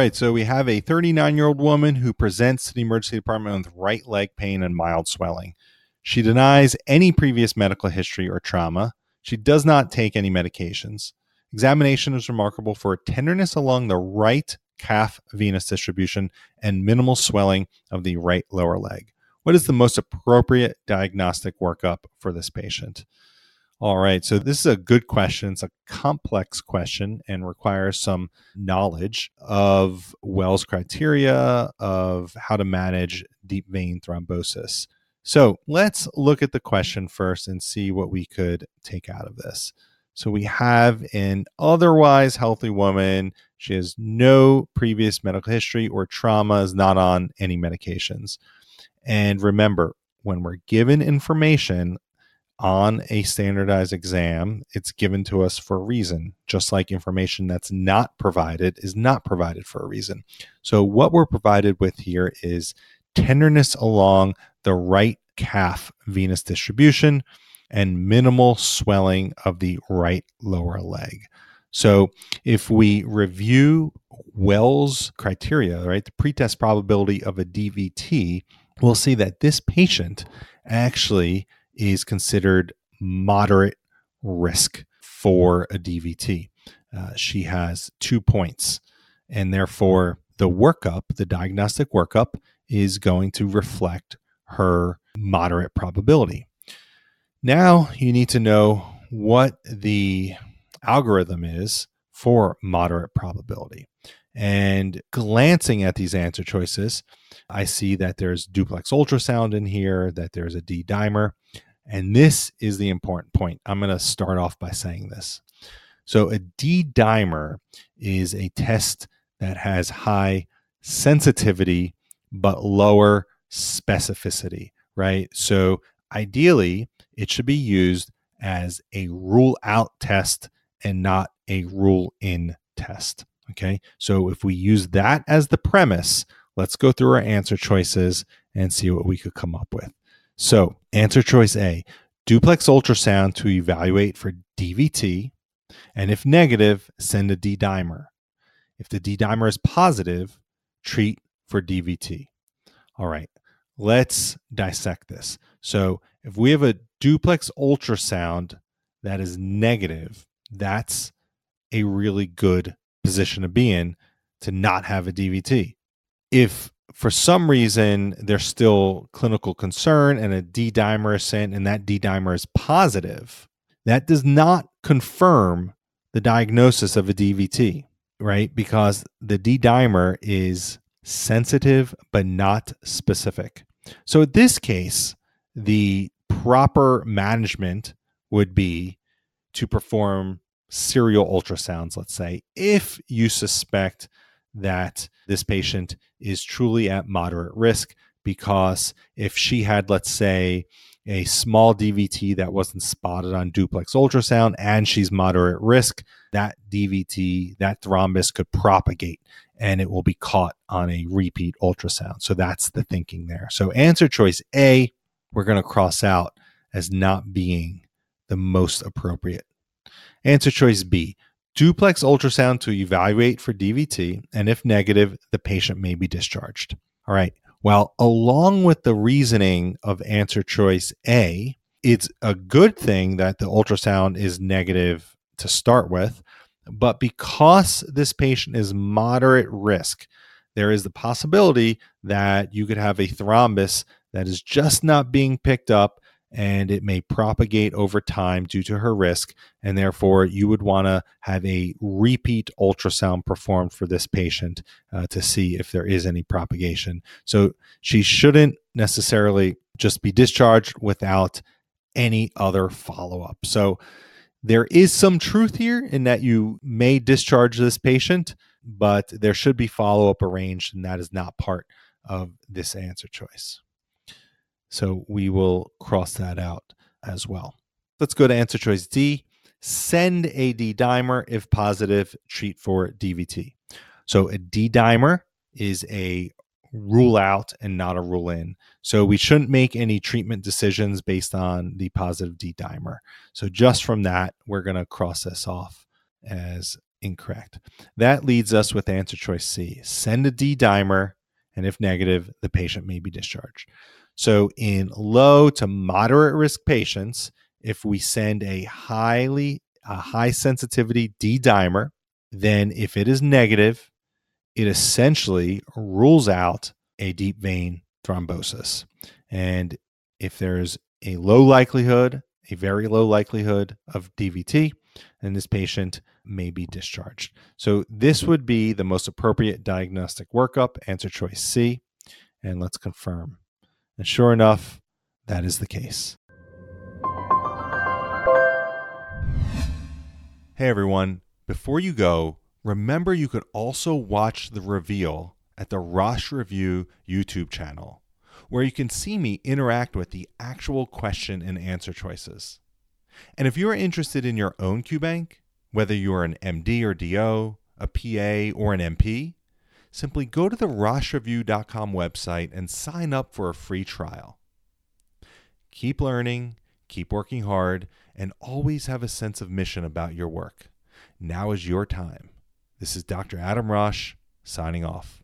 right. So we have a 39 year old woman who presents to the emergency department with right leg pain and mild swelling. She denies any previous medical history or trauma. She does not take any medications. Examination is remarkable for tenderness along the right calf venous distribution and minimal swelling of the right lower leg. What is the most appropriate diagnostic workup for this patient? All right, so this is a good question. It's a complex question and requires some knowledge of Wells criteria of how to manage deep vein thrombosis. So let's look at the question first and see what we could take out of this. So we have an otherwise healthy woman. She has no previous medical history or trauma, is not on any medications. And remember, when we're given information on a standardized exam, it's given to us for a reason, just like information that's not provided is not provided for a reason. So, what we're provided with here is tenderness along the right calf venous distribution and minimal swelling of the right lower leg. So, if we review Wells criteria, right, the pretest probability of a DVT, we'll see that this patient actually is considered moderate risk for a DVT. Uh, she has two points, and therefore the workup, the diagnostic workup, is going to reflect her moderate probability. Now you need to know what the algorithm is for moderate probability. And glancing at these answer choices, I see that there's duplex ultrasound in here, that there's a D dimer. And this is the important point. I'm going to start off by saying this. So, a D dimer is a test that has high sensitivity but lower specificity, right? So, ideally, it should be used as a rule out test and not a rule in test. Okay. So, if we use that as the premise, let's go through our answer choices and see what we could come up with. So, answer choice A duplex ultrasound to evaluate for DVT. And if negative, send a D dimer. If the D dimer is positive, treat for DVT. All right, let's dissect this. So, if we have a duplex ultrasound that is negative, that's a really good position to be in to not have a DVT. If for some reason there's still clinical concern and a D dimer is sent and that D dimer is positive, that does not confirm the diagnosis of a DVT, right? Because the D dimer is sensitive but not specific. So in this case, the proper management would be to perform serial ultrasounds, let's say, if you suspect that this patient is truly at moderate risk. Because if she had, let's say, a small DVT that wasn't spotted on duplex ultrasound and she's moderate risk, that DVT, that thrombus could propagate and it will be caught on a repeat ultrasound. So that's the thinking there. So answer choice A, we're going to cross out as not being the most appropriate. Answer choice B duplex ultrasound to evaluate for DVT, and if negative, the patient may be discharged. All right. Well, along with the reasoning of answer choice A, it's a good thing that the ultrasound is negative to start with. But because this patient is moderate risk, there is the possibility that you could have a thrombus that is just not being picked up and it may propagate over time due to her risk. And therefore, you would want to have a repeat ultrasound performed for this patient uh, to see if there is any propagation. So she shouldn't necessarily just be discharged without any other follow up. So there is some truth here in that you may discharge this patient, but there should be follow up arranged, and that is not part of this answer choice. So we will cross that out as well. Let's go to answer choice D. Send a D dimer if positive, treat for DVT. So a D dimer is a rule out and not a rule in. So we shouldn't make any treatment decisions based on the positive D dimer. So just from that, we're going to cross this off as incorrect. That leads us with answer choice C. Send a D dimer, and if negative, the patient may be discharged. So, in low to moderate risk patients, if we send a highly a high sensitivity D dimer, then if it is negative, it essentially rules out a deep vein thrombosis. And if there's a low likelihood, a very low likelihood of DVT, and this patient may be discharged. So this would be the most appropriate diagnostic workup, answer choice C, and let's confirm. And sure enough, that is the case. Hey everyone, before you go, remember you could also watch the reveal at the Rosh Review YouTube channel, where you can see me interact with the actual question and answer choices. And if you are interested in your own QBank, whether you are an MD or DO, a PA, or an NP, simply go to the RoshReview.com website and sign up for a free trial. Keep learning, keep working hard, and always have a sense of mission about your work. Now is your time. This is Dr. Adam Rosh signing off.